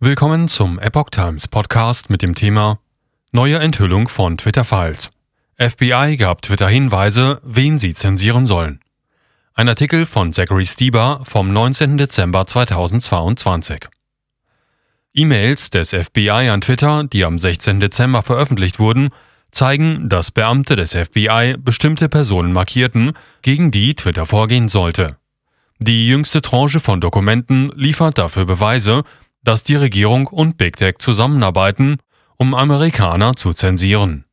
Willkommen zum Epoch Times Podcast mit dem Thema Neue Enthüllung von Twitter-Files. FBI gab Twitter Hinweise, wen sie zensieren sollen. Ein Artikel von Zachary Stieber vom 19. Dezember 2022. E-Mails des FBI an Twitter, die am 16. Dezember veröffentlicht wurden, zeigen, dass Beamte des FBI bestimmte Personen markierten, gegen die Twitter vorgehen sollte. Die jüngste Tranche von Dokumenten liefert dafür Beweise, dass die Regierung und Big Tech zusammenarbeiten, um Amerikaner zu zensieren.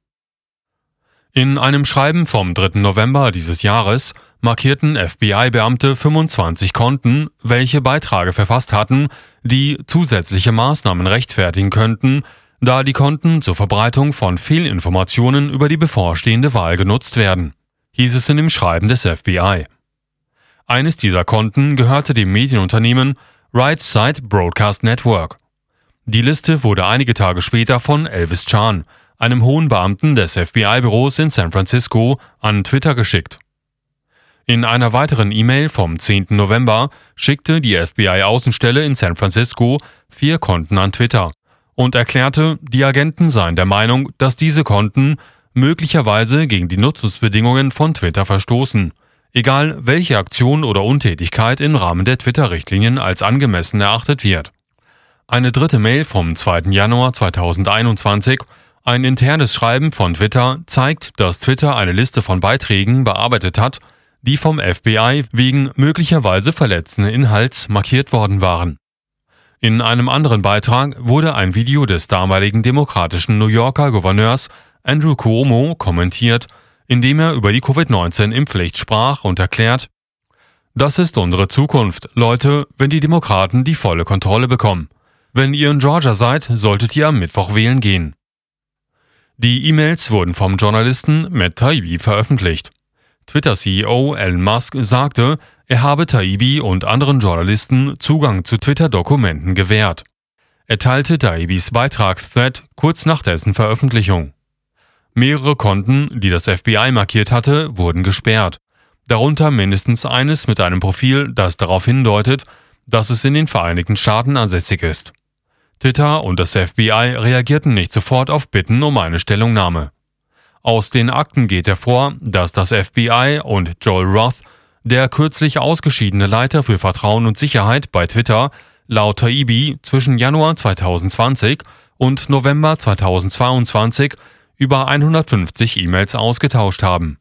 In einem Schreiben vom 3. November dieses Jahres markierten FBI-Beamte 25 Konten, welche Beiträge verfasst hatten, die zusätzliche Maßnahmen rechtfertigen könnten, da die Konten zur Verbreitung von Fehlinformationen über die bevorstehende Wahl genutzt werden, hieß es in dem Schreiben des FBI. Eines dieser Konten gehörte dem Medienunternehmen Right Side Broadcast Network. Die Liste wurde einige Tage später von Elvis Chan, einem hohen Beamten des FBI-Büros in San Francisco, an Twitter geschickt. In einer weiteren E-Mail vom 10. November schickte die FBI-Außenstelle in San Francisco vier Konten an Twitter und erklärte, die Agenten seien der Meinung, dass diese Konten möglicherweise gegen die Nutzungsbedingungen von Twitter verstoßen – egal welche Aktion oder Untätigkeit im Rahmen der Twitter-Richtlinien als angemessen erachtet wird. Eine dritte Mail vom 2. Januar 2021, ein internes Schreiben von Twitter, zeigt, dass Twitter eine Liste von Beiträgen bearbeitet hat, die vom FBI wegen möglicherweise verletzenden Inhalts markiert worden waren. In einem anderen Beitrag wurde ein Video des damaligen demokratischen New Yorker Gouverneurs Andrew Cuomo kommentiert, indem er über die Covid-19-Impfpflicht sprach und erklärt, das ist unsere Zukunft, Leute, wenn die Demokraten die volle Kontrolle bekommen. Wenn ihr in Georgia seid, solltet ihr am Mittwoch wählen gehen. Die E-Mails wurden vom Journalisten Matt Taibbi veröffentlicht. Twitter-CEO Elon Musk sagte, er habe Taibbi und anderen Journalisten Zugang zu Twitter-Dokumenten gewährt. Er teilte Taibis Beitragsthread kurz nach dessen Veröffentlichung. Mehrere Konten, die das FBI markiert hatte, wurden gesperrt. Darunter mindestens eines mit einem Profil, das darauf hindeutet, dass es in den Vereinigten Staaten ansässig ist. Twitter und das FBI reagierten nicht sofort auf Bitten um eine Stellungnahme. Aus den Akten geht hervor, dass das FBI und Joel Roth, der kürzlich ausgeschiedene Leiter für Vertrauen und Sicherheit bei Twitter, laut Taibbi zwischen Januar 2020 und November 2022 über 150 E-Mails ausgetauscht haben.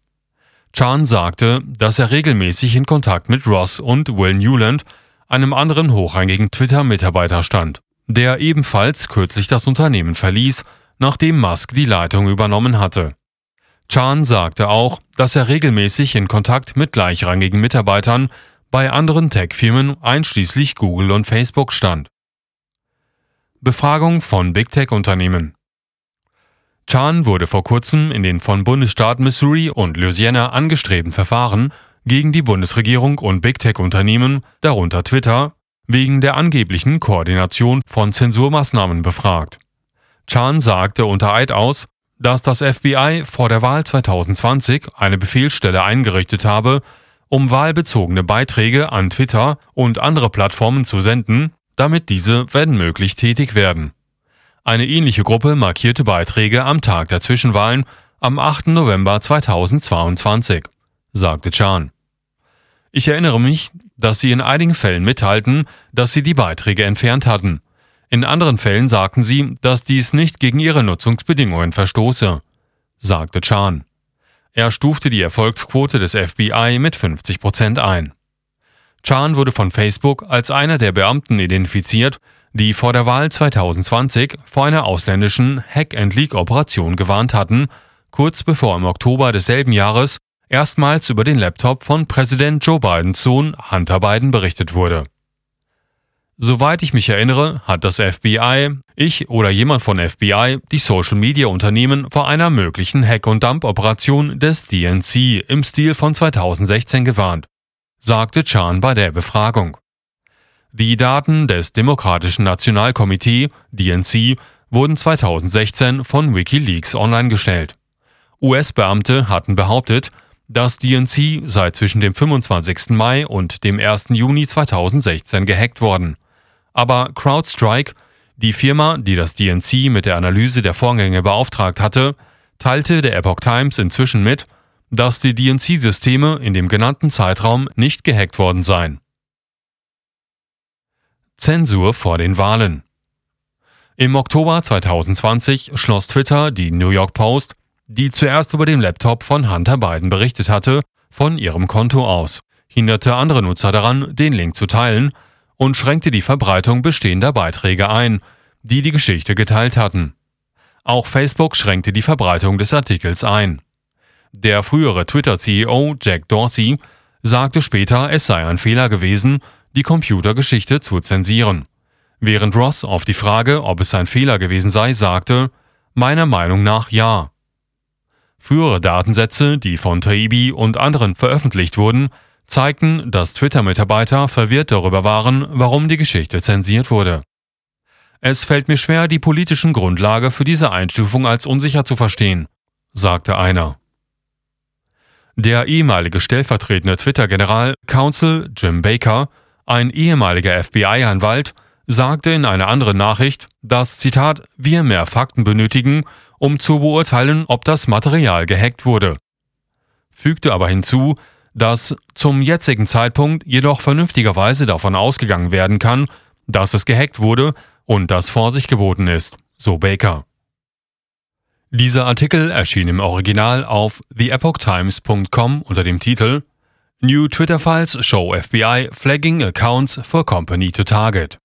Chan sagte, dass er regelmäßig in Kontakt mit Ross und Will Newland, einem anderen hochrangigen Twitter-Mitarbeiter stand, der ebenfalls kürzlich das Unternehmen verließ, nachdem Musk die Leitung übernommen hatte. Chan sagte auch, dass er regelmäßig in Kontakt mit gleichrangigen Mitarbeitern bei anderen Tech-Firmen einschließlich Google und Facebook stand. Befragung von Big Tech-Unternehmen Chan wurde vor kurzem in den von Bundesstaat Missouri und Louisiana angestrebten Verfahren gegen die Bundesregierung und Big Tech-Unternehmen, darunter Twitter, wegen der angeblichen Koordination von Zensurmaßnahmen befragt. Chan sagte unter Eid aus, dass das FBI vor der Wahl 2020 eine Befehlsstelle eingerichtet habe, um wahlbezogene Beiträge an Twitter und andere Plattformen zu senden, damit diese wenn möglich tätig werden. Eine ähnliche Gruppe markierte Beiträge am Tag der Zwischenwahlen am 8. November 2022, sagte Chan. Ich erinnere mich, dass sie in einigen Fällen mitteilten, dass sie die Beiträge entfernt hatten. In anderen Fällen sagten sie, dass dies nicht gegen ihre Nutzungsbedingungen verstoße, sagte Chan. Er stufte die Erfolgsquote des FBI mit 50 Prozent ein. Chan wurde von Facebook als einer der Beamten identifiziert, die vor der Wahl 2020 vor einer ausländischen Hack-and-Leak-Operation gewarnt hatten, kurz bevor im Oktober desselben Jahres erstmals über den Laptop von Präsident Joe Bidens Sohn Hunter Biden berichtet wurde. Soweit ich mich erinnere, hat das FBI, ich oder jemand von FBI die Social-Media-Unternehmen vor einer möglichen Hack- und Dump-Operation des DNC im Stil von 2016 gewarnt, sagte Chan bei der Befragung. Die Daten des Demokratischen Nationalkomitee DNC wurden 2016 von Wikileaks online gestellt. US-Beamte hatten behauptet, dass DNC sei zwischen dem 25. Mai und dem 1. Juni 2016 gehackt worden. Aber CrowdStrike, Die Firma, die das DNC mit der Analyse der Vorgänge beauftragt hatte, teilte der Epoch Times inzwischen mit, dass die DNC-Systeme in dem genannten Zeitraum nicht gehackt worden seien. Zensur vor den Wahlen Im Oktober 2020 schloss Twitter die New York Post, die zuerst über den Laptop von Hunter Biden berichtet hatte, von ihrem Konto aus, hinderte andere Nutzer daran, den Link zu teilen und schränkte die Verbreitung bestehender Beiträge ein, die die Geschichte geteilt hatten. Auch Facebook schränkte die Verbreitung des Artikels ein. Der frühere Twitter-CEO Jack Dorsey sagte später, es sei ein Fehler gewesen, die Computergeschichte zu zensieren. Während Ross auf die Frage, ob es ein Fehler gewesen sei, sagte, meiner Meinung nach ja. Frühere Datensätze, die von Taibbi und anderen veröffentlicht wurden, zeigten, dass Twitter-Mitarbeiter verwirrt darüber waren, warum die Geschichte zensiert wurde. Es fällt mir schwer, die politischen Grundlage für diese Einstufung als unsicher zu verstehen, sagte einer. Der ehemalige stellvertretende Twitter-General Counsel Jim Baker, ein ehemaliger FBI-Anwalt, sagte in einer anderen Nachricht, dass, Zitat, wir mehr Fakten benötigen, um zu beurteilen, ob das Material gehackt wurde. Fügte aber hinzu, dass zum jetzigen Zeitpunkt jedoch vernünftigerweise davon ausgegangen werden kann, dass es gehackt wurde und dass Vorsicht geboten ist, so Baker. Dieser Artikel erschien im Original auf theepochtimes.com unter dem Titel New Twitter Files show FBI flagging accounts for company to target.